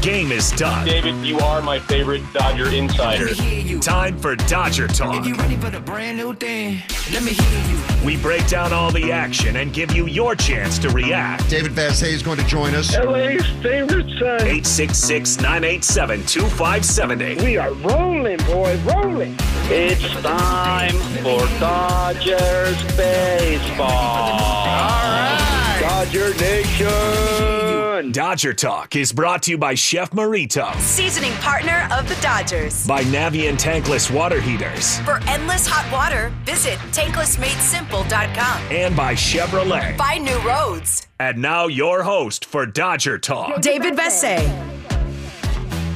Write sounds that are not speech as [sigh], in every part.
game is done. David, you are my favorite Dodger insider. Time for Dodger Talk. We break down all the action and give you your chance to react. David Vassegh is going to join us. LA's favorite son. 866 987 2570. We are rolling, boys, rolling. It's time for Dodgers baseball. All right. Dodger Nation. Dodger Talk is brought to you by Chef Merito, seasoning partner of the Dodgers. by Navien Tankless Water Heaters, For endless hot water, visit tanklessmadesimple.com. and by Chevrolet. Find new roads. And now your host for Dodger Talk. David Vassegh.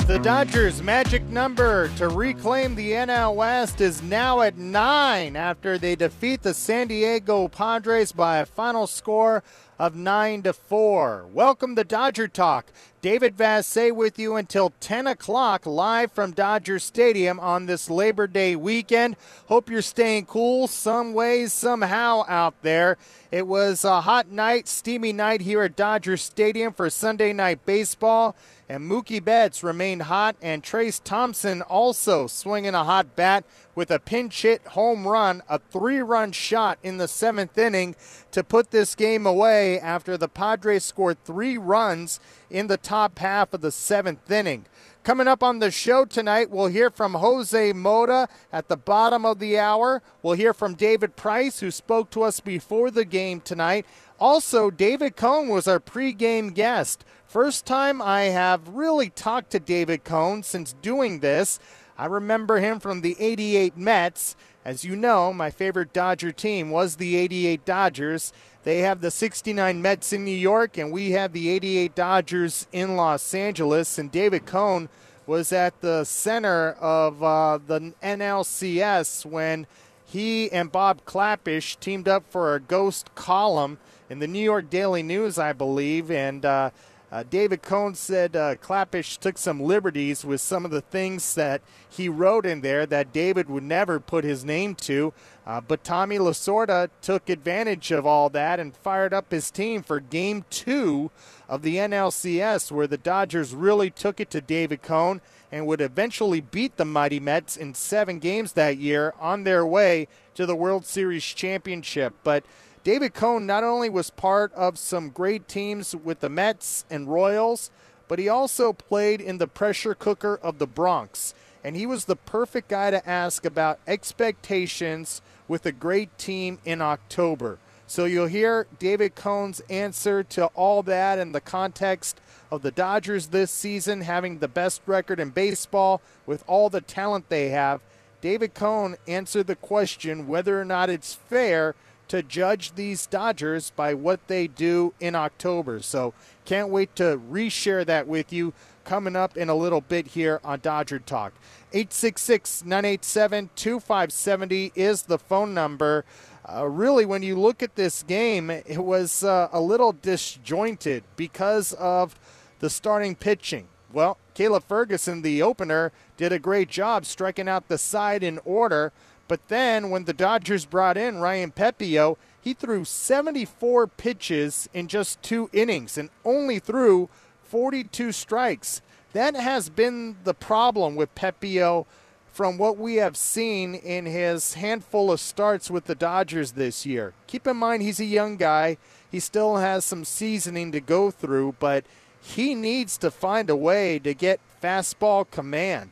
The Dodgers' magic number to reclaim the NL West is now at nine after they defeat the San Diego Padres by a final score of nine to four. Welcome to Dodger Talk. David Vassegh with you until 10 o'clock live from Dodger Stadium on this Labor Day weekend. Hope you're staying cool some ways, somehow out there. It was a hot night, steamy night here at Dodger Stadium for Sunday night baseball. And Mookie Betts remained hot, and Trayce Thompson also swinging a hot bat with a pinch hit home run, a three run shot in the seventh inning to put this game away after the Padres scored three runs in the top half of the seventh inning. Coming up on the show tonight, we'll hear from Jose Mota at the bottom of the hour. We'll hear from David Price, who spoke to us before the game tonight. Also, David Cone was our pregame guest. First time I have really talked to David Cone since doing this. I remember him from the 88 Mets. As you know, my favorite Dodger team was the 88 Dodgers. They have the 69 Mets in New York, and we have the 88 Dodgers in Los Angeles. And David Cone was at the center of uh, the NLCS when he and Bob Klapisch teamed up for a ghost column in the New York Daily News, I believe. And uh, uh, David Cone said uh, Klapisch took some liberties with some of the things that he wrote in there that David would never put his name to. Uh, but Tommy Lasorda took advantage of all that and fired up his team for game two of the NLCS, where the Dodgers really took it to David Cone and would eventually beat the Mighty Mets in seven games that year on their way to the World Series championship. But David Cone not only was part of some great teams with the Mets and Royals, but he also played in the pressure cooker of the Bronx. And he was the perfect guy to ask about expectations with a great team in October. So you'll hear David Cone's answer to all that in the context of the Dodgers this season having the best record in baseball with all the talent they have. David Cone answered the question whether or not it's fair to judge these Dodgers by what they do in October. So can't wait to reshare that with you coming up in a little bit here on Dodger Talk. 866 987 2570 is the phone number. Uh, really, when you look at this game, it was uh, a little disjointed because of the starting pitching. Well, Caleb Ferguson, the opener, did a great job striking out the side in order. But then when the Dodgers brought in Ryan Pepiot, he threw 74 pitches in just two innings and only threw 42 strikes. That has been the problem with Pepiot from what we have seen in his handful of starts with the Dodgers this year. Keep in mind, he's a young guy. He still has some seasoning to go through, but he needs to find a way to get fastball command.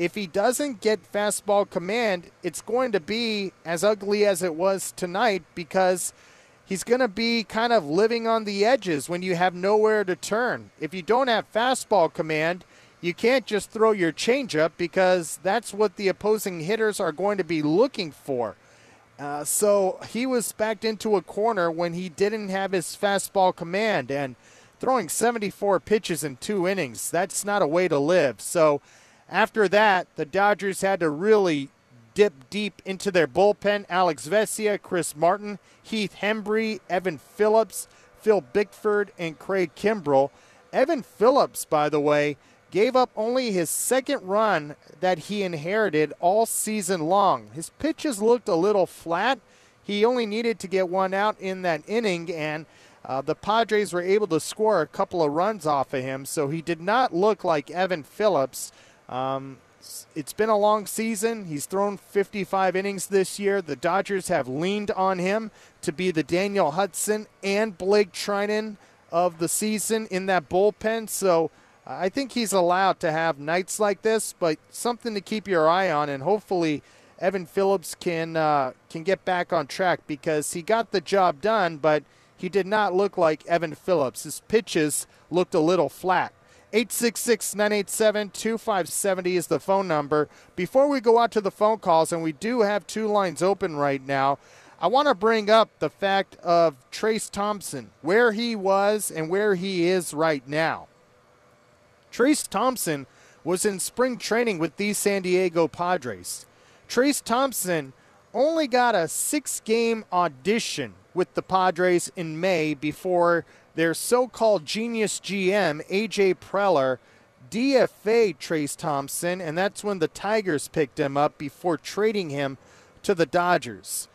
If he doesn't get fastball command, it's going to be as ugly as it was tonight because he's going to be kind of living on the edges when you have nowhere to turn. If you don't have fastball command, you can't just throw your changeup because that's what the opposing hitters are going to be looking for. Uh, so he was backed into a corner when he didn't have his fastball command and throwing 74 pitches in two innings. That's not a way to live. So after that, the Dodgers had to really dip deep into their bullpen. Alex Vesia, Chris Martin, Heath Hembree, Evan Phillips, Phil Bickford, and Craig Kimbrel. Evan Phillips, by the way, gave up only his second run that he inherited all season long. His pitches looked a little flat. He only needed to get one out in that inning, and uh, the Padres were able to score a couple of runs off of him, so he did not look like Evan Phillips. Um, it's been a long season. He's thrown 55 innings this year. The Dodgers have leaned on him to be the Daniel Hudson and Blake Treinen of the season in that bullpen. So I think he's allowed to have nights like this, but something to keep your eye on, and hopefully Evan Phillips can uh, can get back on track because he got the job done, but he did not look like Evan Phillips. His pitches looked a little flat. 866 987 2570 is the phone number. Before we go out to the phone calls, and we do have two lines open right now, I want to bring up the fact of Trayce Thompson, where he was and where he is right now. Trayce Thompson was in spring training with the San Diego Padres. Trayce Thompson only got a six game audition with the Padres in May before their so called genius GM, AJ Preller, DFA Trayce Thompson, and that's when the Tigers picked him up before trading him to the Dodgers.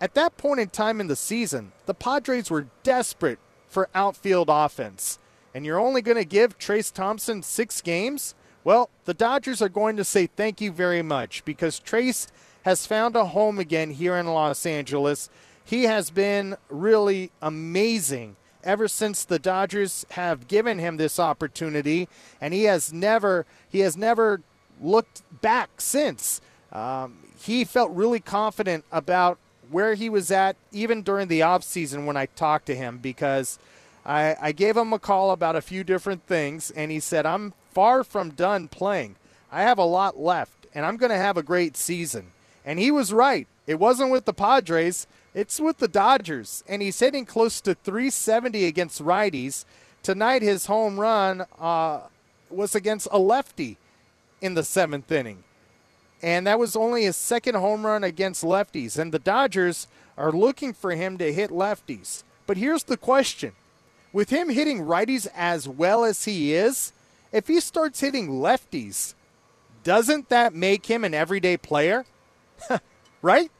At that point in time in the season, the Padres were desperate for outfield offense and you're only going to give Trayce Thompson six games, well, the Dodgers are going to say thank you very much because Trayce has found a home again here in Los Angeles. He has been really amazing ever since the Dodgers have given him this opportunity, and he has never he has never looked back since. Um, he felt really confident about where he was at even during the offseason when I talked to him because – I, I gave him a call about a few different things, and he said, I'm far from done playing. I have a lot left, and I'm going to have a great season. And he was right. It wasn't with the Padres, it's with the Dodgers. And he's hitting close to 370 against righties. Tonight, his home run uh, was against a lefty in the seventh inning. And that was only his second home run against lefties. And the Dodgers are looking for him to hit lefties. But here's the question with him hitting righties as well as he is, if he starts hitting lefties, doesn't that make him an everyday player? [laughs] right?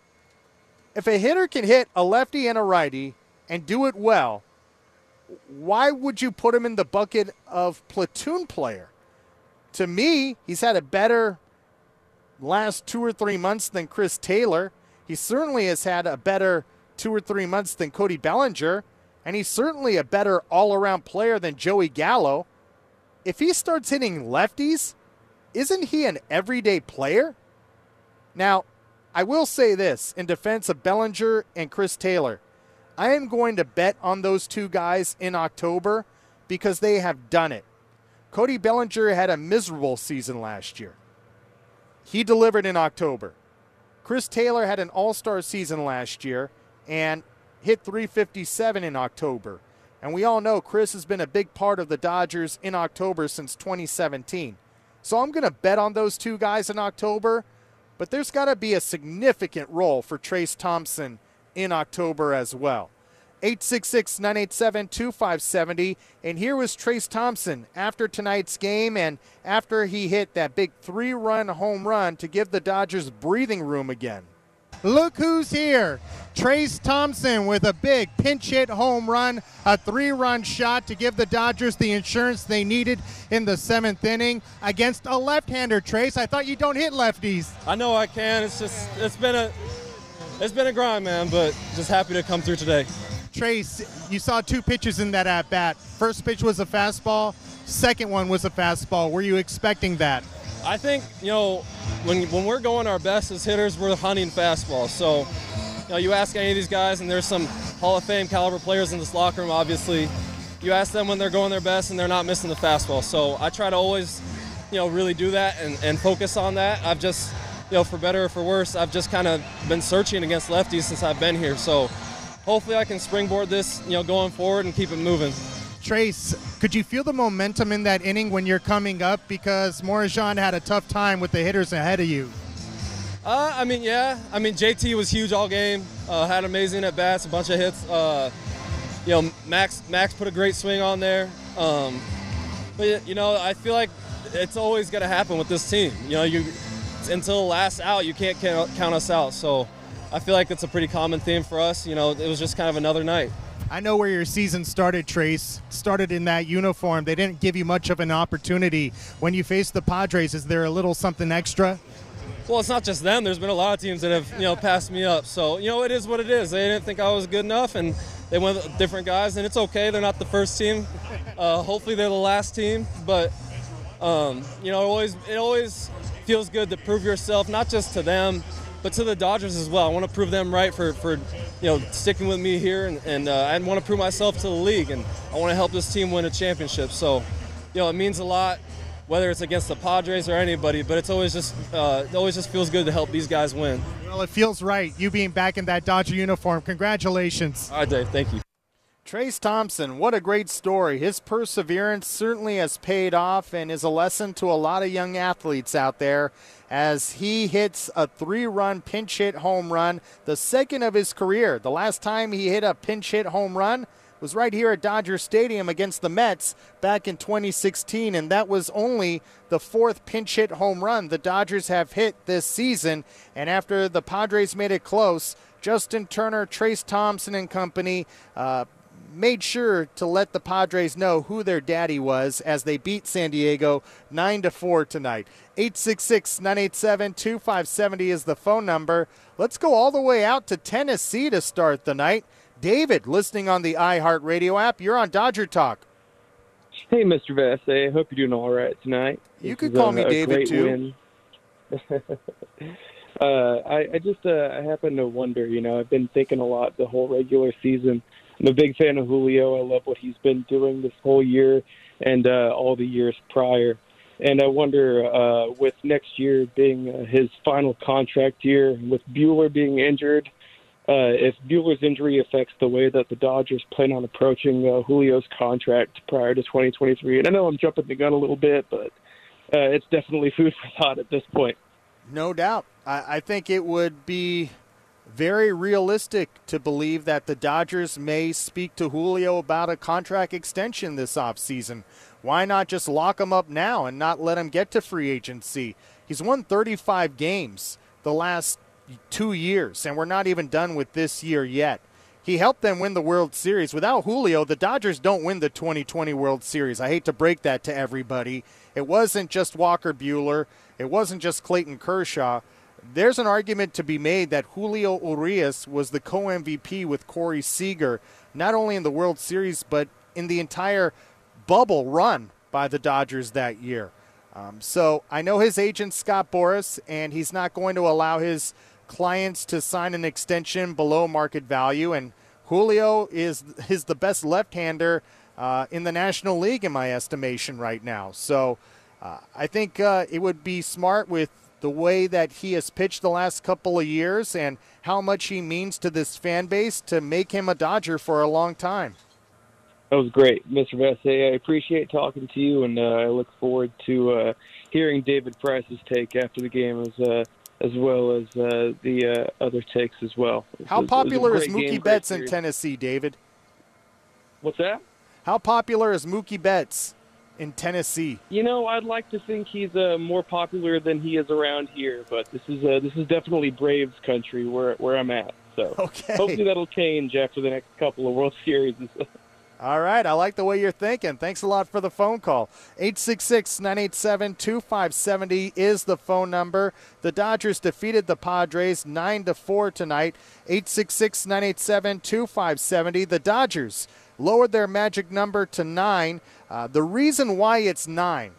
If a hitter can hit a lefty and a righty and do it well, why would you put him in the bucket of platoon player? To me, he's had a better last two or three months than Chris Taylor. He certainly has had a better two or three months than Cody Bellinger and he's certainly a better all around player than Joey Gallo. If he starts hitting lefties, isn't he an everyday player? Now, I will say this in defense of Bellinger and Chris Taylor. I am going to bet on those two guys in October because they have done it. Cody Bellinger had a miserable season last year. He delivered in October. Chris Taylor had an all star season last year, and hit 357 in October. And we all know Chris has been a big part of the Dodgers in October since 2017. So I'm going to bet on those two guys in October, but there's got to be a significant role for Trayce Thompson in October as well. 866 987 2570. And here was Trayce Thompson after tonight's game and after he hit that big three run home run to give the Dodgers breathing room again. Look who's here. Trayce Thompson with a big pinch hit home run, a three run shot to give the Dodgers the insurance they needed in the seventh inning against a left hander. Trayce, I thought you don't hit lefties. I know I can. It's just, it's been a. It's been a grind, man, but just happy to come through today. Trayce, you saw two pitches in that at bat. First pitch was a fastball, second one was a fastball. Were you expecting that? I think, you know, when, when we're going our best as hitters, we're hunting fastballs. So, you know, you ask any of these guys, and there's some Hall of Fame caliber players in this locker room, obviously. You ask them when they're going their best, and they're not missing the fastball. So I try to always, you know, really do that and, and focus on that. I've just, you know, for better or for worse, I've just kind of been searching against lefties since I've been here. So hopefully I can springboard this, you know, going forward and keep it moving. Trayce, could you feel the momentum in that inning when you're coming up? Because Morejon had a tough time with the hitters ahead of you. Uh, I mean, yeah. I mean, JT was huge all game. Uh, had amazing at bats, a bunch of hits. Uh, you know, Max Max put a great swing on there. Um, but you know, I feel like it's always going to happen with this team. You know, you until the last out, you can't count us out. So I feel like it's a pretty common theme for us. You know, it was just kind of another night. I know where your season started, Trayce. Started in that uniform. They didn't give you much of an opportunity. When you face the Padres, is there a little something extra? Well, it's not just them. There's been a lot of teams that have you know passed me up. So you know it is what it is. They didn't think I was good enough, and they went with different guys, and it's okay. They're not the first team. Uh, hopefully, they're the last team. But um, you know, it always it always feels good to prove yourself, not just to them, but to the Dodgers as well. I want to prove them right for, for you know sticking with me here, and, and uh, I want to prove myself to the league, and I want to help this team win a championship. So, you know, it means a lot, whether it's against the Padres or anybody. But it's always just uh, it always just feels good to help these guys win. Well, it feels right. You being back in that Dodger uniform. Congratulations. All right, Dave. Thank you. Trayce Thompson, what a great story. His perseverance certainly has paid off and is a lesson to a lot of young athletes out there as he hits a three run pinch hit home run, the second of his career. The last time he hit a pinch hit home run was right here at Dodger Stadium against the Mets back in 2016, and that was only the fourth pinch hit home run the Dodgers have hit this season. And after the Padres made it close, Justin Turner, Trayce Thompson, and company. Uh, made sure to let the Padres know who their daddy was as they beat San Diego 9 to 4 tonight. 866-987-2570 is the phone number. Let's go all the way out to Tennessee to start the night. David, listening on the iHeartRadio app, you're on Dodger Talk. Hey, Mr. Vassegh. I hope you're doing all right tonight. You could call me David too. [laughs] uh, I, I just uh, I happen to wonder. You know, I've been thinking a lot the whole regular season I'm a big fan of Julio. I love what he's been doing this whole year and uh, all the years prior. And I wonder, uh, with next year being uh, his final contract year, with Buehler being injured, uh, if Buehler's injury affects the way that the Dodgers plan on approaching uh, Julio's contract prior to 2023. And I know I'm jumping the gun a little bit, but uh, it's definitely food for thought at this point. No doubt. I, I think it would be very realistic to believe that the Dodgers may speak to Julio about a contract extension this offseason. Why not just lock him up now and not let him get to free agency? He's won 35 games the last two years, and we're not even done with this year yet. He helped them win the World Series. Without Julio, the Dodgers don't win the 2020 World Series. I hate to break that to everybody. It wasn't just Walker Buehler, it wasn't just Clayton Kershaw there's an argument to be made that Julio Urias was the co MVP with Corey Seager, not only in the World Series, but in the entire bubble run by the Dodgers that year. Um, so I know his agent, Scott Boras, and he's not going to allow his clients to sign an extension below market value. And Julio is, is the best left hander uh, in the National League, in my estimation, right now. So uh, I think uh, it would be smart with the way that he has pitched the last couple of years and how much he means to this fan base to make him a Dodger for a long time. That was great, Mr. Vassegh. I appreciate talking to you, and uh, I look forward to uh, hearing David Price's take after the game as uh, as well as uh, the uh, other takes as well. How was, popular is Mookie game, Betts in Tennessee, David? What's that? How popular is Mookie Betts in Tennessee? You know, I'd like to think he's uh, more popular than he is around here, but this is uh, this is definitely Braves country where where I'm at. So [laughs] okay. hopefully that'll change after the next couple of World [laughs] Series. [laughs] All right, I like the way you're thinking. Thanks a lot for the phone call. 866 987 2570 is the phone number. The Dodgers defeated the Padres 9 to 4 tonight. 866 987 2570. The Dodgers lowered their magic number to 9. Uh, the reason why it's nine,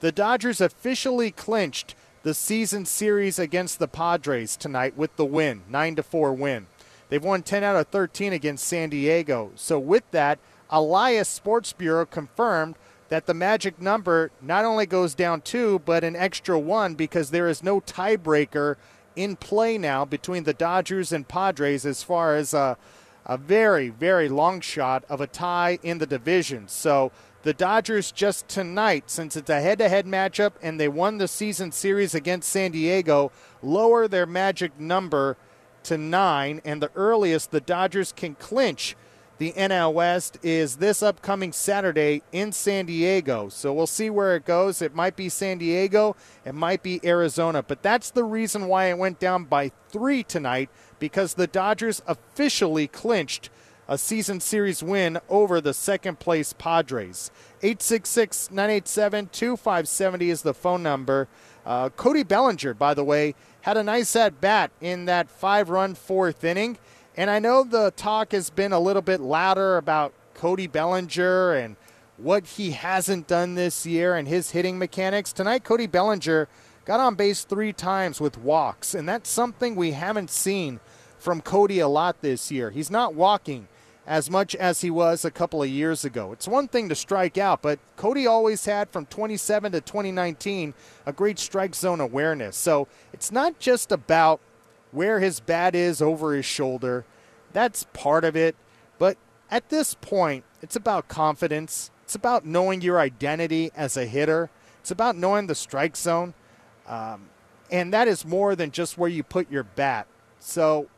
the Dodgers officially clinched the season series against the Padres tonight with the win, 9 to 4 win. They've won 10 out of 13 against San Diego. So with that, Elias Sports Bureau confirmed that the magic number not only goes down two, but an extra one because there is no tiebreaker in play now between the Dodgers and Padres as far as a, a very, very long shot of a tie in the division. So the Dodgers just tonight, since it's a head to head matchup and they won the season series against San Diego, lower their magic number to nine. And the earliest the Dodgers can clinch the NL West is this upcoming Saturday in San Diego. So we'll see where it goes. It might be San Diego, it might be Arizona. But that's the reason why it went down by three tonight because the Dodgers officially clinched a season series win over the second place Padres. 866 987 2570 is the phone number. Uh, Cody Bellinger, by the way, had a nice at bat in that five run fourth inning. And I know the talk has been a little bit louder about Cody Bellinger and what he hasn't done this year and his hitting mechanics. Tonight, Cody Bellinger got on base three times with walks, and that's something we haven't seen from Cody a lot this year. He's not walking as much as he was a couple of years ago. It's one thing to strike out, but Cody always had from 27 to 2019 a great strike zone awareness. So it's not just about where his bat is over his shoulder. That's part of it. But at this point, it's about confidence. It's about knowing your identity as a hitter. It's about knowing the strike zone. Um, and that is more than just where you put your bat. So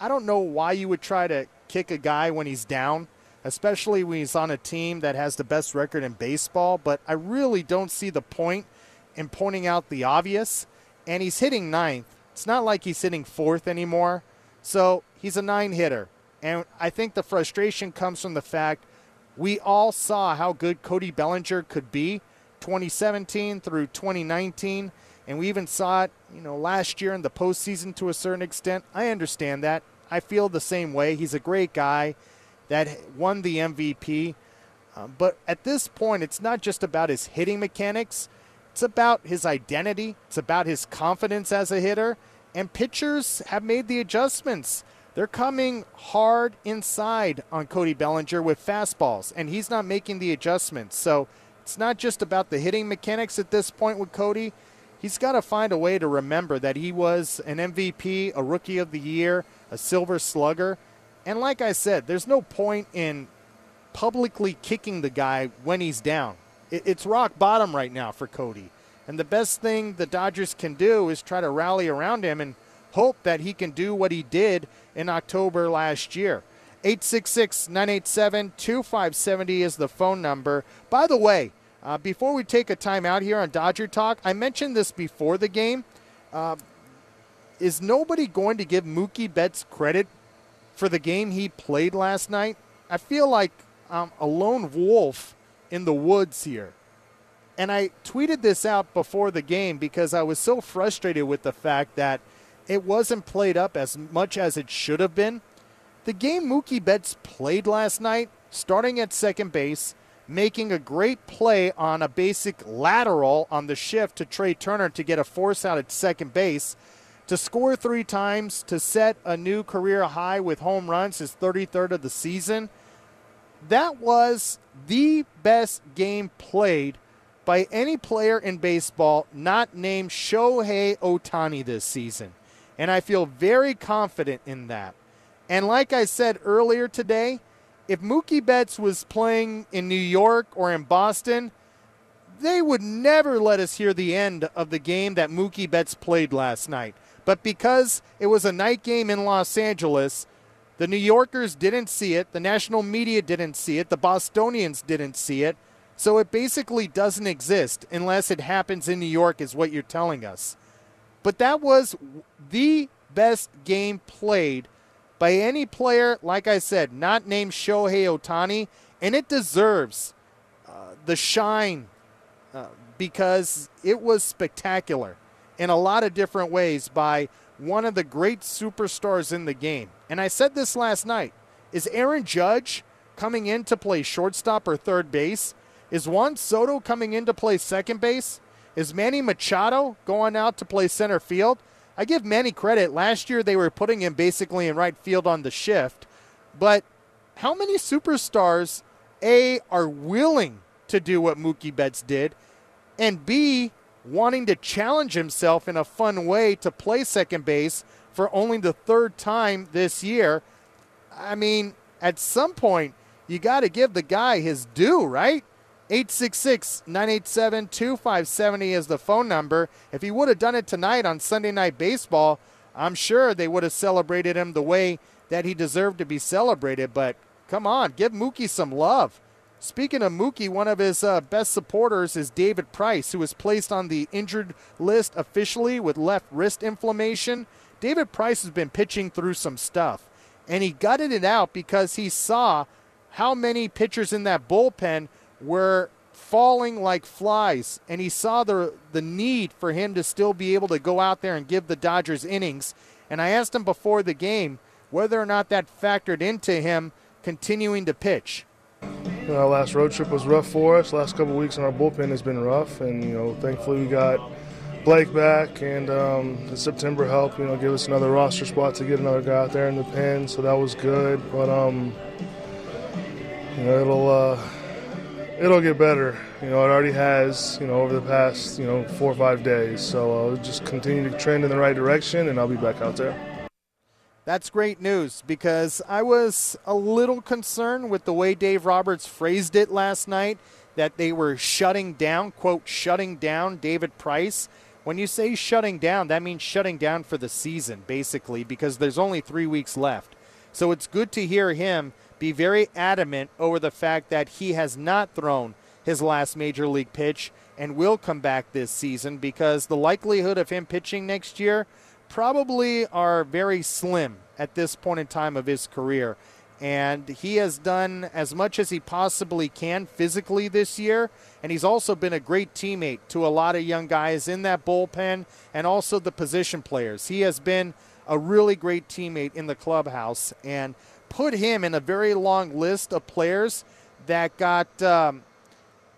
I don't know why you would try to kick a guy when he's down, especially when he's on a team that has the best record in baseball. But I really don't see the point in pointing out the obvious. And he's hitting ninth. It's not like he's hitting fourth anymore. So he's a nine hitter. And I think the frustration comes from the fact we all saw how good Cody Bellinger could be 2017 through 2019. And we even saw it, you know, last year in the postseason to a certain extent. I understand that. I feel the same way. He's a great guy that won the MVP. Um, but at this point, it's not just about his hitting mechanics, it's about his identity, it's about his confidence as a hitter. And pitchers have made the adjustments. They're coming hard inside on Cody Bellinger with fastballs, and he's not making the adjustments. So it's not just about the hitting mechanics at this point with Cody. He's got to find a way to remember that he was an MVP, a rookie of the year, a silver slugger. And like I said, there's no point in publicly kicking the guy when he's down. It's rock bottom right now for Cody. And the best thing the Dodgers can do is try to rally around him and hope that he can do what he did in October last year. 866 987 2570 is the phone number. By the way, uh, before we take a time out here on Dodger Talk, I mentioned this before the game. Uh, is nobody going to give Mookie Betts credit for the game he played last night? I feel like I'm a lone wolf in the woods here. And I tweeted this out before the game because I was so frustrated with the fact that it wasn't played up as much as it should have been. The game Mookie Betts played last night, starting at second base, making a great play on a basic lateral on the shift to Trea Turner to get a force out at second base to score three times, to set a new career high with home runs, his 33rd of the season. That was the best game played by any player in baseball not named Shohei Ohtani this season. And I feel very confident in that. And like I said earlier today, if Mookie Betts was playing in New York or in Boston, they would never let us hear the end of the game that Mookie Betts played last night. But because it was a night game in Los Angeles, the New Yorkers didn't see it, the national media didn't see it, the Bostonians didn't see it. So it basically doesn't exist unless it happens in New York, is what you're telling us. But that was the best game played by any player, like I said, not named Shohei Ohtani, and it deserves uh, the shine uh, because it was spectacular in a lot of different ways by one of the great superstars in the game. And I said this last night. Is Aaron Judge coming in to play shortstop or third base? Is Juan Soto coming in to play second base? Is Manny Machado going out to play center field? I give Manny credit. Last year they were putting him basically in right field on the shift. But how many superstars, A, are willing to do what Mookie Betts did, and B, wanting to challenge himself in a fun way to play second base for only the third time this year. I mean, at some point, you got to give the guy his due, right? 866 987 2570 is the phone number. If he would have done it tonight on Sunday Night Baseball, I'm sure they would have celebrated him the way that he deserved to be celebrated. But come on, give Mookie some love. Speaking of Mookie, one of his uh, best supporters is David Price, who was placed on the injured list officially with left wrist inflammation. David Price has been pitching through some stuff. and he gutted it out because he saw how many pitchers in that bullpen were falling like flies, and he saw the the need for him to still be able to go out there and give the Dodgers innings. And I asked him before the game whether or not that factored into him continuing to pitch. You know, our last road trip was rough for us. Last couple weeks in our bullpen has been rough, and you know, thankfully we got Blake back, and um, the September help, you know give us another roster spot to get another guy out there in the pen, so that was good. But um, you know, it'll uh, it'll get better. You know, it already has. You know, over the past you know four or five days. So I'll just continue to trend in the right direction, and I'll be back out there. That's great news because I was a little concerned with the way Dave Roberts phrased it last night that they were shutting down, quote, shutting down David Price. When you say shutting down, that means shutting down for the season, basically, because there's only three weeks left. So it's good to hear him be very adamant over the fact that he has not thrown his last major league pitch and will come back this season because the likelihood of him pitching next year probably are very slim at this point in time of his career. And he has done as much as he possibly can physically this year. And he's also been a great teammate to a lot of young guys in that bullpen and also the position players. He has been a really great teammate in the clubhouse and put him in a very long list of players that got um,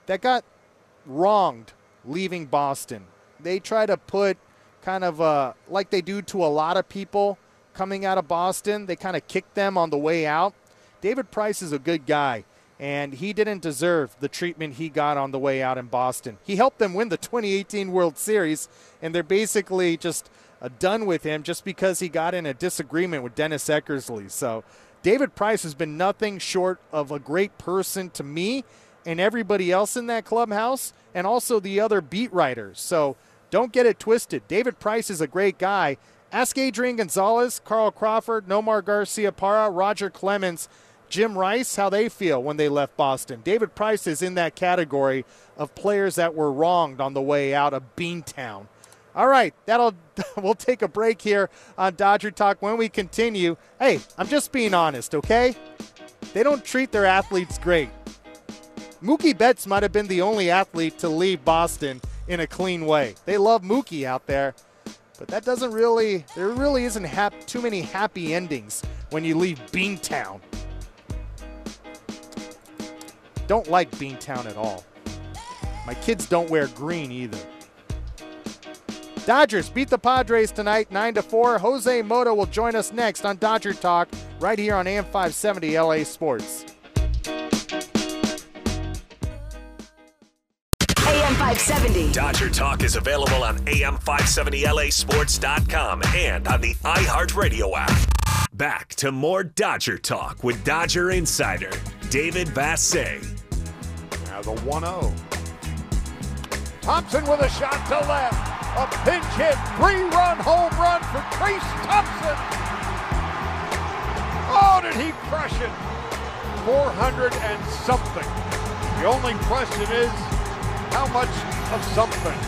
that got wronged leaving Boston. They try to put kind of uh, like they do to a lot of people coming out of Boston. They kind of kick them on the way out. David Price is a good guy, and he didn't deserve the treatment he got on the way out in Boston. He helped them win the 2018 World Series, and they're basically just uh, done with him just because he got in a disagreement with Dennis Eckersley. So David Price has been nothing short of a great person to me and everybody else in that clubhouse, and also the other beat writers. So don't get it twisted. David Price is a great guy. Ask Adrian Gonzalez, Carl Crawford, Nomar Garciaparra, Roger Clemens, Jim Rice how they feel when they left Boston. David Price is in that category of players that were wronged on the way out of Beantown. All right, that'll [laughs] we'll take a break here on Dodger Talk when we continue. Hey, I'm just being honest, okay? They don't treat their athletes great. Mookie Betts might have been the only athlete to leave Boston in a clean way. They love Mookie out there, but that doesn't really, there really isn't hap- too many happy endings when you leave Beantown. Don't like Beantown at all. My kids don't wear green either. Dodgers beat the Padres tonight, 9 to 4. Jose Mota will join us next on Dodger Talk right here on AM 570 LA Sports. 570. Dodger Talk is available on AM570LASports.com and on the iHeartRadio app. Back to more Dodger Talk with Dodger Insider David Vassegh. Now the 1 0. Thompson with a shot to left. A pinch hit, three run home run for Trayce Thompson. Oh, did he crush it? 400 and something. The only question is how much of something?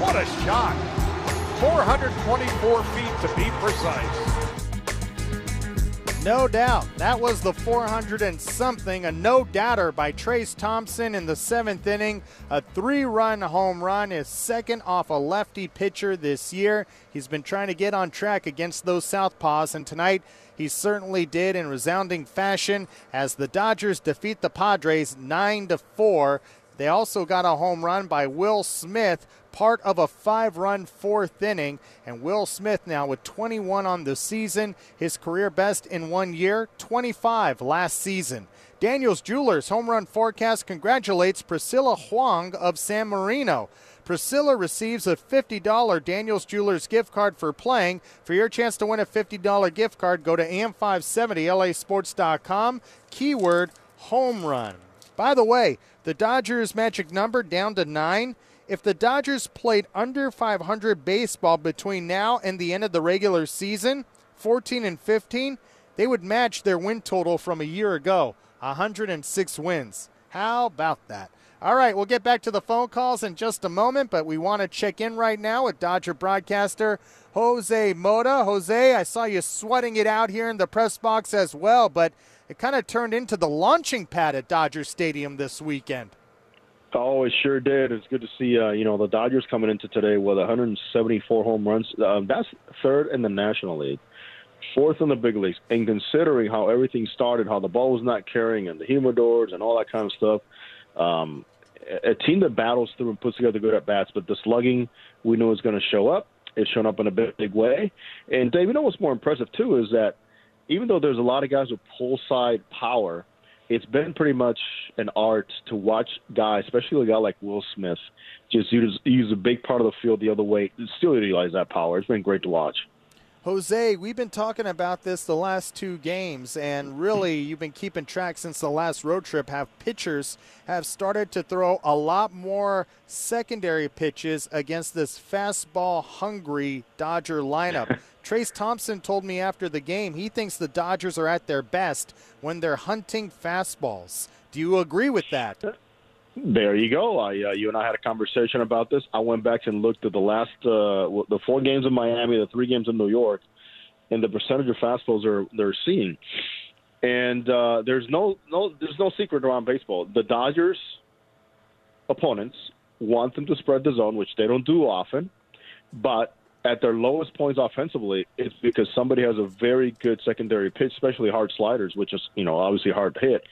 What a shot. 424 feet to be precise. No doubt. That was the 400 and something, a no doubter by Trayce Thompson in the seventh inning. A three run home run, his second off a lefty pitcher this year. He's been trying to get on track against those Southpaws, and tonight he certainly did in resounding fashion as the Dodgers defeat the Padres 9 to 4. They also got a home run by Will Smith, part of a five run fourth inning. And Will Smith now with 21 on the season, his career best in one year, 25 last season. Daniels Jewelers home run forecast congratulates Priscilla Huang of San Marino. Priscilla receives a $50 Daniels Jewelers gift card for playing. For your chance to win a $50 gift card, go to am570lasports.com, keyword home run. By the way, the Dodgers' magic number down to nine. If the Dodgers played under 500 baseball between now and the end of the regular season, 14 and 15, they would match their win total from a year ago, 106 wins. How about that? All right, we'll get back to the phone calls in just a moment, but we want to check in right now with Dodger broadcaster Jose Mota. Jose, I saw you sweating it out here in the press box as well, but it kind of turned into the launching pad at Dodger Stadium this weekend. Oh, it sure did. It's good to see, uh, you know, the Dodgers coming into today with 174 home runs. Uh, that's third in the National League, fourth in the big leagues. And considering how everything started, how the ball was not carrying and the humidors and all that kind of stuff, um, a team that battles through and puts together good at bats, but the slugging we know is going to show up. It's shown up in a big, big way. And Dave, you know what's more impressive too is that even though there's a lot of guys with pull side power, it's been pretty much an art to watch guys, especially a guy like Will Smith, just use, use a big part of the field the other way, still utilize that power. It's been great to watch. Jose, we've been talking about this the last two games, and really you've been keeping track since the last road trip. Have pitchers have started to throw a lot more secondary pitches against this fastball hungry Dodger lineup. [laughs] Trayce Thompson told me after the game he thinks the Dodgers are at their best when they're hunting fastballs. Do you agree with that? There you go. I, uh, you and I had a conversation about this. I went back and looked at the last uh, the four games in Miami, the three games in New York, and the percentage of fastballs they're they're seeing. And uh, there's no no there's no secret around baseball. The Dodgers opponents want them to spread the zone, which they don't do often, but at their lowest points offensively, it's because somebody has a very good secondary pitch, especially hard sliders, which is you know obviously hard to hit.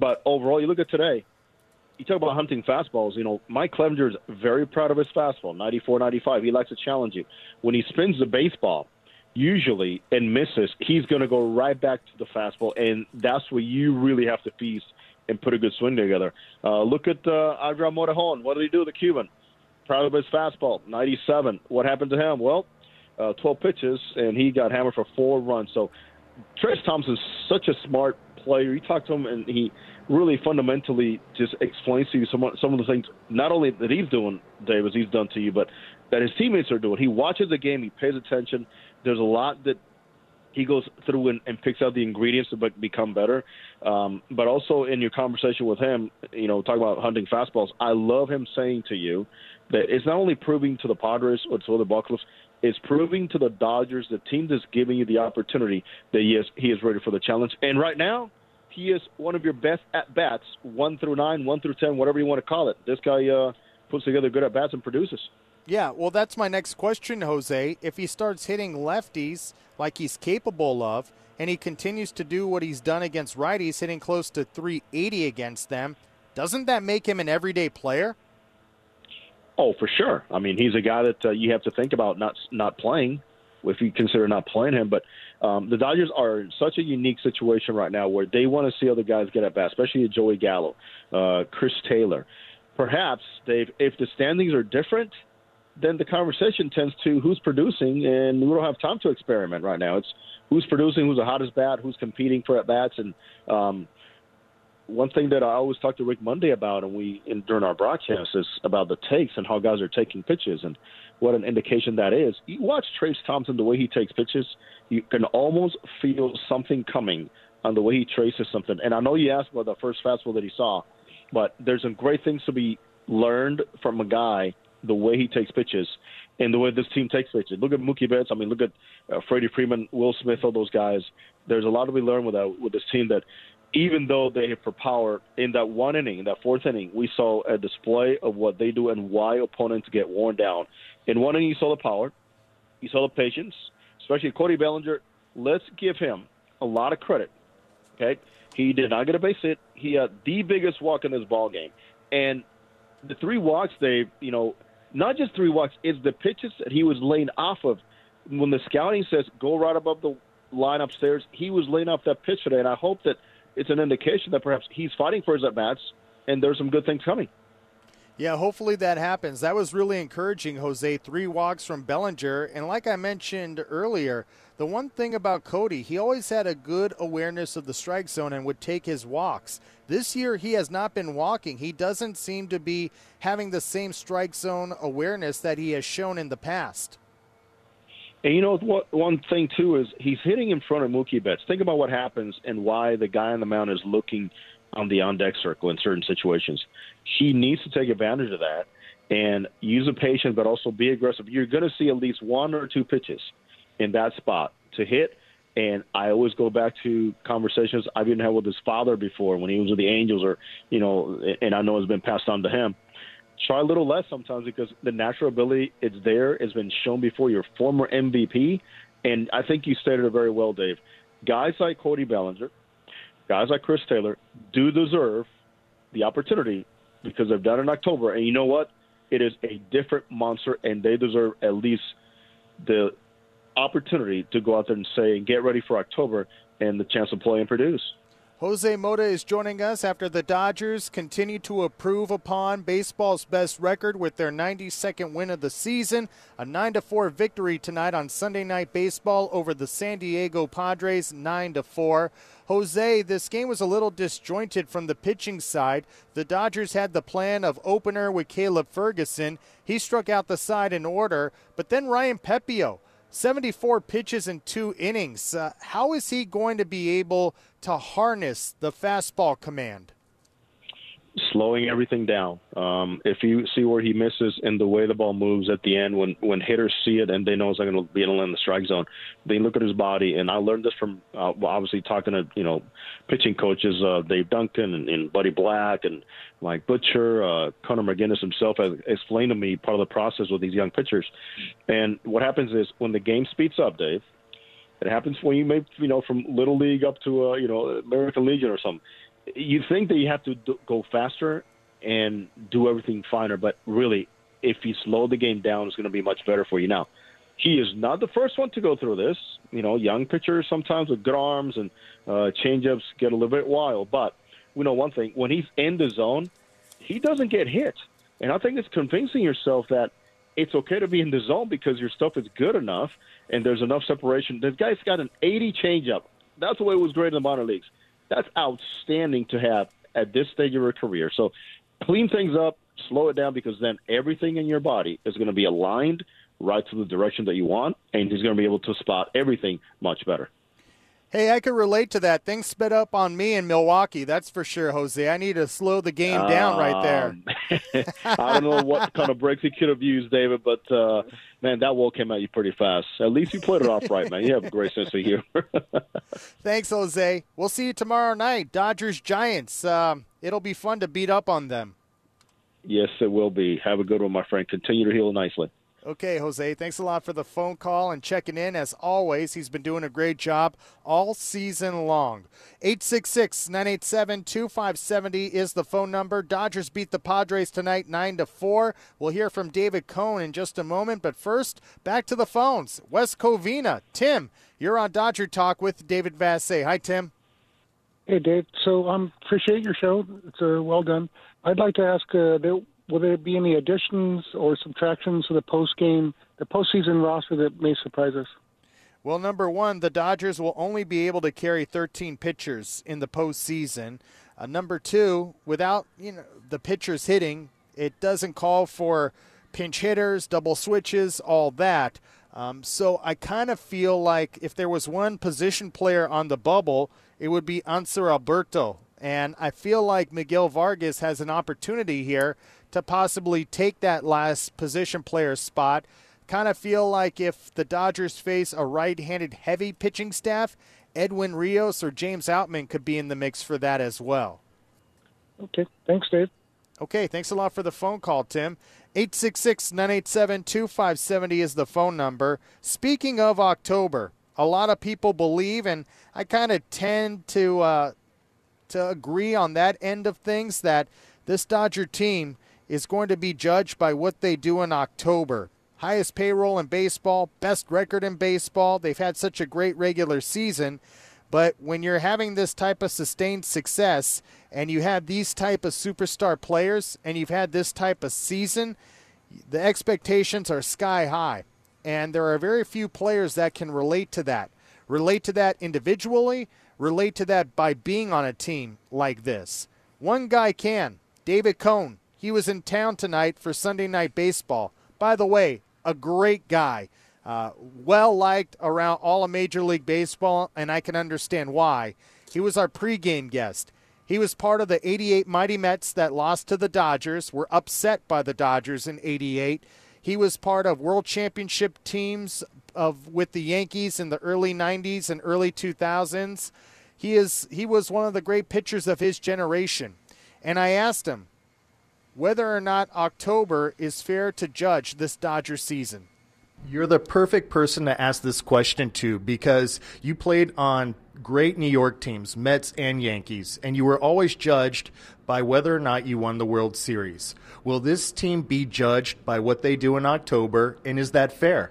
But overall, you look at today you talk about hunting fastballs. You know, Mike Clevinger is very proud of his fastball, 94, 95. He likes to challenge you. When he spins the baseball, usually and misses, he's going to go right back to the fastball, and that's where you really have to feast and put a good swing together. Uh, look at uh, Adrian Morejon. What did he do, the Cuban? Proud of his fastball, 97. What happened to him? Well, uh, 12 pitches, and he got hammered for four runs. So Trayce Thompson's such a smart player. You talk to him, and he really fundamentally just explains to you some some of the things not only that he's doing, Dave, as he's done to you, but that his teammates are doing. He watches the game, he pays attention. There's a lot that he goes through and, and picks out the ingredients to become better. Um, but also in your conversation with him, you know, talking about hunting fastballs, I love him saying to you that it's not only proving to the Padres or to other ball clubs, it's proving to the Dodgers, the team that's giving you the opportunity that he is he is ready for the challenge. And right now, he is one of your best at bats, one through nine, one through ten, whatever you want to call it. This guy uh, puts together good at bats and produces. Yeah, well, that's my next question, Jose. If he starts hitting lefties like he's capable of, and he continues to do what he's done against righties, hitting close to 380 against them, doesn't that make him an everyday player? Oh, for sure. I mean, he's a guy that uh, you have to think about not not playing if you consider not playing him. But um, the Dodgers are in such a unique situation right now where they want to see other guys get at bat, especially Joey Gallo, uh, Chris Taylor. Perhaps, Dave, if the standings are different, then the conversation tends to who's producing, and we don't have time to experiment right now. It's who's producing, who's the hottest bat, who's competing for at bats, and um, one thing that I always talk to Rick Monday about, and we in, during our broadcast is about the takes and how guys are taking pitches and what an indication that is. You watch Trayce Thompson the way he takes pitches, you can almost feel something coming on the way he traces something. And I know you asked about the first fastball that he saw, but there's some great things to be learned from a guy the way he takes pitches and the way this team takes pitches. Look at Mookie Betts. I mean, look at uh, Freddie Freeman, Will Smith, all those guys. There's a lot to be learned with that, with this team that even though they hit for power in that one inning, in that fourth inning, we saw a display of what they do and why opponents get worn down. In one inning, you saw the power, you saw the patience, especially Cody Bellinger. Let's give him a lot of credit. Okay, he did not get a base hit. He had the biggest walk in this ball game, and the three walks they, you know, not just three walks, it's the pitches that he was laying off of. When the scouting says go right above the line upstairs, he was laying off that pitch today, and I hope that it's an indication that perhaps he's fighting for his at bats, and there's some good things coming. Yeah, hopefully that happens. That was really encouraging, Jose. Three walks from Bellinger. And like I mentioned earlier, the one thing about Cody, he always had a good awareness of the strike zone and would take his walks. This year, he has not been walking. He doesn't seem to be having the same strike zone awareness that he has shown in the past. And you know what? One thing too is he's hitting in front of Mookie Betts. Think about what happens and why the guy on the mound is looking on the on deck circle in certain situations. He needs to take advantage of that and use a patient, but also be aggressive. You're going to see at least one or two pitches in that spot to hit. And I always go back to conversations I've even had with his father before when he was with the Angels, or you know, and I know it's been passed on to him. Try a little less sometimes because the natural ability it's there. It's been shown before. Your former MVP, and I think you stated it very well, Dave. Guys like Cody Bellinger, guys like Chris Taylor, do deserve the opportunity because they've done it in October. And you know what? It is a different monster, and they deserve at least the opportunity to go out there and say, and get ready for October and the chance to play and produce. Jose Mota is joining us after the Dodgers continue to improve upon baseball's best record with their 92nd win of the season, a 9 4 victory tonight on Sunday Night Baseball over the San Diego Padres 9 4. Jose, this game was a little disjointed from the pitching side. The Dodgers had the plan of opener with Caleb Ferguson. He struck out the side in order, but then Ryan Pepiot 74 pitches in two innings. Uh, how is he going to be able to harness the fastball command? Slowing everything down. Um, if you see where he misses and the way the ball moves at the end, when when hitters see it and they know it's not going to be in the strike zone, they look at his body. And I learned this from uh, obviously talking to you know pitching coaches, uh, Dave Duncan and, and Buddy Black and Mike Butcher, uh, Connor McGuiness himself has explained to me part of the process with these young pitchers. And what happens is when the game speeds up, Dave. It happens when you make, you know, from little league up to, uh, you know, American Legion or something you think that you have to do, go faster and do everything finer, but really, if you slow the game down, it's going to be much better for you. Now, he is not the first one to go through this. You know, young pitchers sometimes with good arms and uh, changeups get a little bit wild, but we know one thing: when he's in the zone, he doesn't get hit. And I think it's convincing yourself that it's okay to be in the zone because your stuff is good enough and there's enough separation. This guy's got an 80 changeup. That's the way it was great in the minor leagues. That's outstanding to have at this stage of your career. So clean things up, slow it down because then everything in your body is going to be aligned right to the direction that you want, and he's going to be able to spot everything much better. Hey, I can relate to that. Things sped up on me in Milwaukee, that's for sure, Jose. I need to slow the game down right there. Um, [laughs] I don't know what kind of breaks he could have used, David, but uh, man, that wall came at you pretty fast. At least you played it off right, man. You have a great sense of humor. [laughs] Thanks, Jose. We'll see you tomorrow night. Dodgers Giants. Um, it'll be fun to beat up on them. Yes, it will be. Have a good one, my friend. Continue to heal nicely. Okay, Jose, thanks a lot for the phone call and checking in. As always, he's been doing a great job all season long. 866 987 2570 is the phone number. Dodgers beat the Padres tonight 9 to 4. We'll hear from David Cone in just a moment, but first, back to the phones. West Covina, Tim, you're on Dodger Talk with David Vassegh. Hi, Tim. Hey, Dave. So I um, appreciate your show. It's uh, well done. I'd like to ask uh, will there be any additions or subtractions to the post game, the postseason roster that may surprise us? Well, number one, the Dodgers will only be able to carry 13 pitchers in the postseason. Uh, number two, without you know the pitchers hitting, it doesn't call for pinch hitters, double switches, all that. Um, so I kind of feel like if there was one position player on the bubble, it would be Hanser Alberto. And I feel like Miguel Vargas has an opportunity here to possibly take that last position player spot. Kind of feel like if the Dodgers face a right handed heavy pitching staff, Edwin Rios or James Outman could be in the mix for that as well. Okay. Thanks, Dave. Okay. Thanks a lot for the phone call, Tim. 866 987 2570 is the phone number. Speaking of October, a lot of people believe, and I kind of tend to, uh, to agree on that end of things, that this Dodger team is going to be judged by what they do in October. Highest payroll in baseball, best record in baseball. They've had such a great regular season. But when you're having this type of sustained success and you have these type of superstar players and you've had this type of season, the expectations are sky high. And there are very few players that can relate to that. Relate to that individually, relate to that by being on a team like this. One guy can. David Cone, he was in town tonight for Sunday Night Baseball. By the way, a great guy. Uh, well liked around all of Major League Baseball, and I can understand why. He was our pregame guest. He was part of the 88 Mighty Mets that lost to the Dodgers, were upset by the Dodgers in 88. He was part of World Championship teams of with the Yankees in the early 90s and early 2000s. He is he was one of the great pitchers of his generation. And I asked him whether or not October is fair to judge this Dodger season. You're the perfect person to ask this question to because you played on great New York teams, Mets and Yankees, and you were always judged by whether or not you won the World Series. Will this team be judged by what they do in October, and is that fair?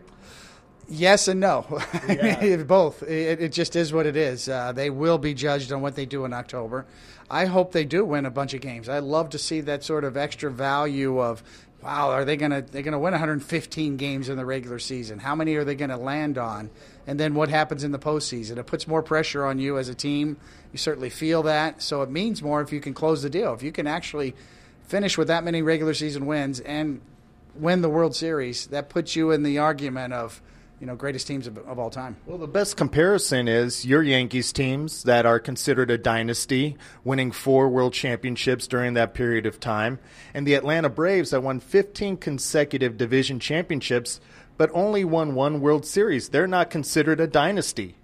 Yes and no. [laughs] Yeah. Both. It, it, just is what it is. Uh, they will be judged on what they do in October. I hope they do win a bunch of games. I love to see that sort of extra value of, wow, are they gonna they're gonna win 115 games in the regular season? How many are they gonna land on? And then what happens in the postseason? It puts more pressure on you as a team. You certainly feel that, so it means more if you can close the deal. If you can actually finish with that many regular season wins and win the World Series, that puts you in the argument of you know greatest teams of, of, all time. Well, the best comparison is your Yankees teams that are considered a dynasty, winning four World Championships during that period of time, and the Atlanta Braves that won 15 consecutive division championships, but only won one World Series. They're not considered a dynasty.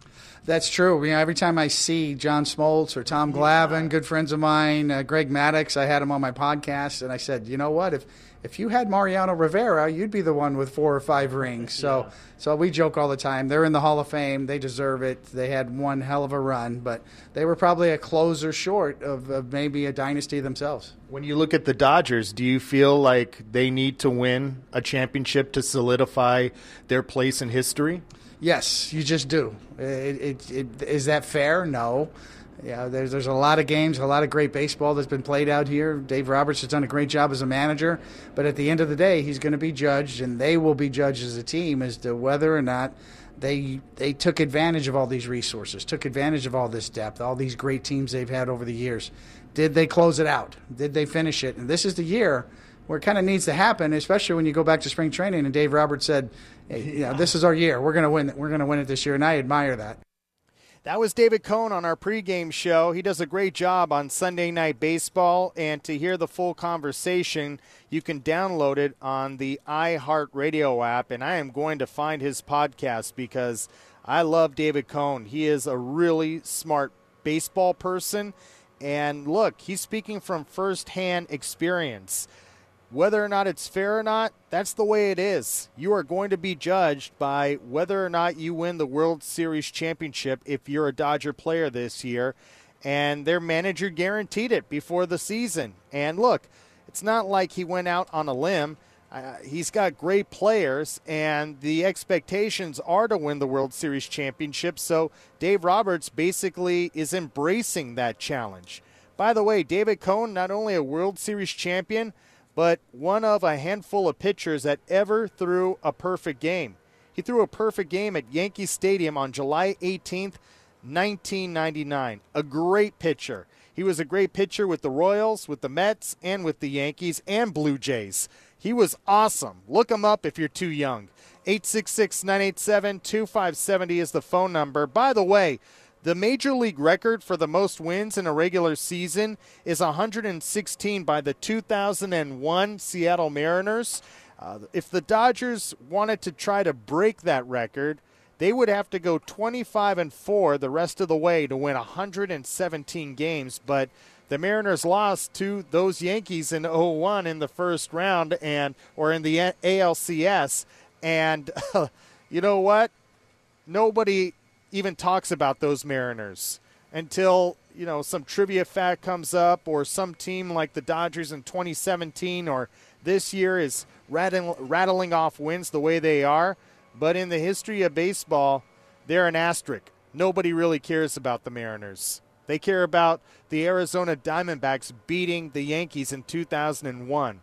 That's true. You know, every time I see John Smoltz or Tom Glavine, good friends of mine, uh, Greg Maddux, I had him on my podcast, and I said, you know what, if if you had Mariano Rivera, you'd be the one with four or five rings. So, yeah. so we joke all the time. They're in the Hall of Fame. They deserve it. They had one hell of a run, but they were probably a closer short of, of maybe a dynasty themselves. When you look at the Dodgers, do you feel like they need to win a championship to solidify their place in history? Yes, you just do. It, it, it, is that fair? No. Yeah, there's there's a lot of games, a lot of great baseball that's been played out here. Dave Roberts has done a great job as a manager, but at the end of the day, he's going to be judged, and they will be judged as a team as to whether or not they they took advantage of all these resources, took advantage of all this depth, all these great teams they've had over the years. Did they close it out? Did they finish it? And this is the year where it kind of needs to happen, especially when you go back to spring training. And Dave Roberts said, hey, you know, "This is our year. We're going to win. We're going to win it this year." And I admire that. That was David Cone on our pregame show. He does a great job on Sunday Night Baseball. And to hear the full conversation, you can download it on the iHeartRadio app. And I am going to find his podcast because I love David Cone. He is a really smart baseball person. And look, he's speaking from firsthand experience. Whether or not it's fair or not, that's the way it is. You are going to be judged by whether or not you win the World Series championship if you're a Dodger player this year. And their manager guaranteed it before the season. And look, it's not like he went out on a limb. Uh, he's got great players, and the expectations are to win the World Series championship. So Dave Roberts basically is embracing that challenge. By the way, David Cone, not only a World Series champion, but one of a handful of pitchers that ever threw a perfect game. He threw a perfect game at Yankee Stadium on July 18th, 1999. A great pitcher. He was a great pitcher with the Royals, with the Mets, and with the Yankees and Blue Jays. He was awesome. Look him up if you're too young. 866 987 2570 is the phone number. By the way, the major league record for the most wins in a regular season is 116 by the 2001 Seattle Mariners. Uh, if the Dodgers wanted to try to break that record, they would have to go 25 and 4 the rest of the way to win 117 games, but the Mariners lost to those Yankees in 01 in the first round and or in the ALCS and [laughs] you know what? Nobody even talks about those Mariners until you know some trivia fact comes up or some team like the Dodgers in 2017 or this year is rattling, rattling off wins the way they are. But in the history of baseball, they're an asterisk. Nobody really cares about the Mariners. They care about the Arizona Diamondbacks beating the Yankees in 2001.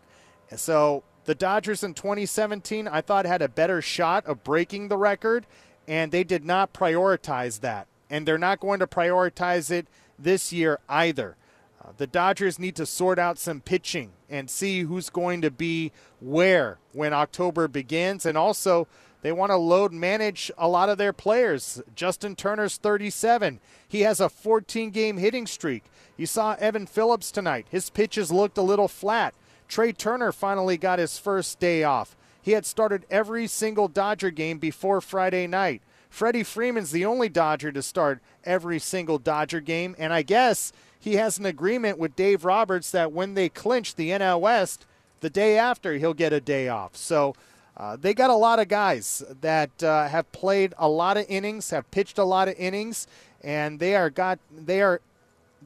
So the Dodgers in 2017, I thought had a better shot of breaking the record and they did not prioritize that. And they're not going to prioritize it this year either. Uh, the Dodgers need to sort out some pitching and see who's going to be where when October begins. And also, they want to load manage a lot of their players. Justin Turner's 37. He has a 14 game hitting streak. You saw Evan Phillips tonight. His pitches looked a little flat. Trea Turner finally got his first day off. He had started every single Dodger game before Friday night. Freddie Freeman's the only Dodger to start every single Dodger game, and I guess he has an agreement with Dave Roberts that when they clinch the NL West, the day after he'll get a day off. So uh, they got a lot of guys that uh, have played a lot of innings, have pitched a lot of innings, and they are got they are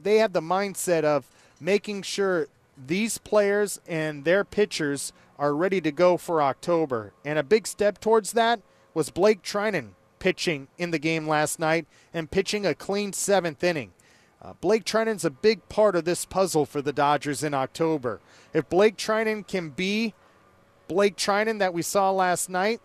they have the mindset of making sure these players and their pitchers are ready to go for October. And a big step towards that was Blake Treinen pitching in the game last night and pitching a clean seventh inning. Uh, Blake Treinen's a big part of this puzzle for the Dodgers in October. If Blake Treinen can be Blake Treinen that we saw last night,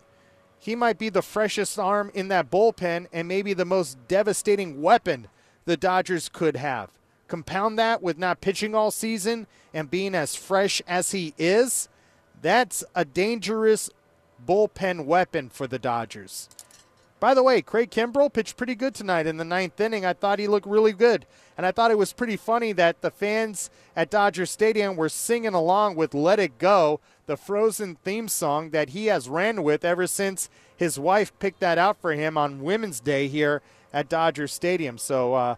he might be the freshest arm in that bullpen and maybe the most devastating weapon the Dodgers could have. Compound that with not pitching all season and being as fresh as he is, that's a dangerous bullpen weapon for the Dodgers. By the way, Craig Kimbrel pitched pretty good tonight in the ninth inning. I thought he looked really good. And I thought it was pretty funny that the fans at Dodger Stadium were singing along with Let It Go, the Frozen theme song that he has ran with ever since his wife picked that out for him on Women's Day here at Dodger Stadium. So, uh,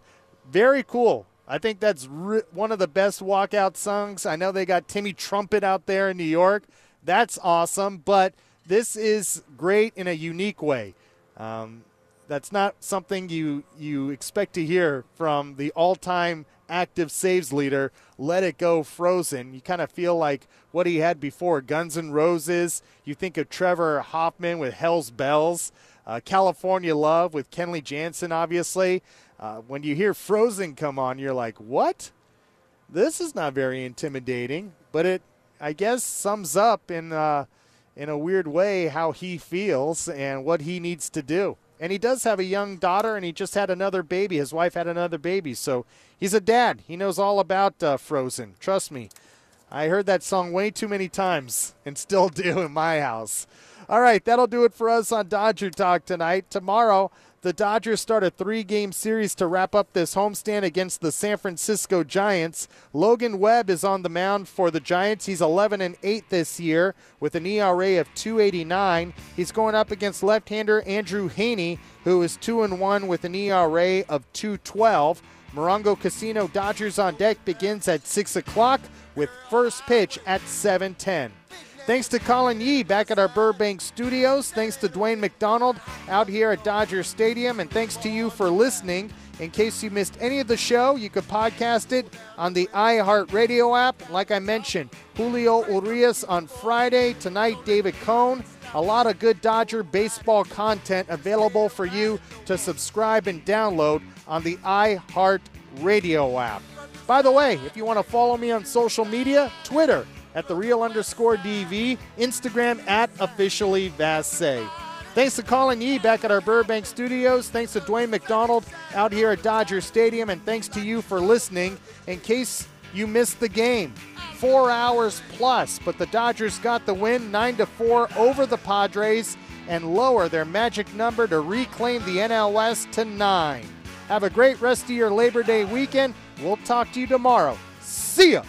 very cool. I think that's re- one of the best walkout songs. I know they got Timmy Trumpet out there in New York. That's awesome. But this is great in a unique way. Um, that's not something you you expect to hear from the all-time active saves leader. Let it go, Frozen. You kind of feel like what he had before, Guns N' Roses. You think of Trevor Hoffman with Hell's Bells, uh, California Love with Kenley Jansen, obviously. Uh, when you hear Frozen come on, you're like, what? This is not very intimidating, but it, I guess, sums up in. Uh, in a weird way how he feels and what he needs to do. And he does have a young daughter, and he just had another baby. His wife had another baby, so he's a dad. He knows all about uh, Frozen. Trust me. I heard that song way too many times and still [laughs] do in my house. All right, that'll do it for us on Dodger Talk tonight. Tomorrow, the Dodgers start a three game series to wrap up this homestand against the San Francisco Giants. Logan Webb is on the mound for the Giants. He's 11 and 8 this year with an ERA of 289. He's going up against left hander Andrew Heaney, who is 2 and 1 with an ERA of 212. Morongo Casino Dodgers on deck begins at 6 o'clock with first pitch at 710. Thanks to Colin Yee back at our Burbank studios. Thanks to Dwayne McDonald out here at Dodger Stadium. And thanks to you for listening. In case you missed any of the show, you could podcast it on the iHeartRadio app. Like I mentioned, Julio Urias on Friday. Tonight, David Cone. A lot of good Dodger baseball content available for you to subscribe and download on the iHeartRadio app. By the way, if you want to follow me on social media, Twitter at the real underscore DV, Instagram at officially Vassegh. Thanks to Colin Yee back at our Burbank studios. Thanks to Dwayne McDonald out here at Dodger Stadium. And thanks to you for listening. In case you missed the game, four hours plus, but the Dodgers got the win 9 to 4 over the Padres and lower their magic number to reclaim the NL West to 9. Have a great rest of your Labor Day weekend. We'll talk to you tomorrow. See ya.